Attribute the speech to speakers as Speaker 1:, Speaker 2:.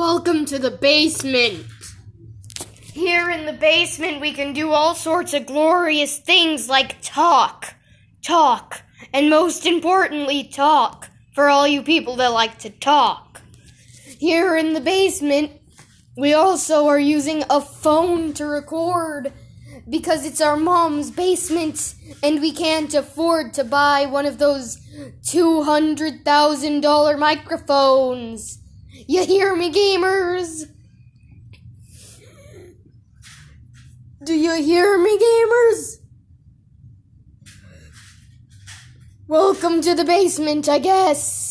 Speaker 1: Welcome to the basement.
Speaker 2: Here in the basement, we can do all sorts of glorious things like talk, talk, and most importantly, talk for all you people that like to talk. Here in the basement, we also are using a phone to record because it's our mom's basement and we can't afford to buy one of those $200,000 microphones. You hear me, gamers? Do you hear me, gamers? Welcome to the basement, I guess.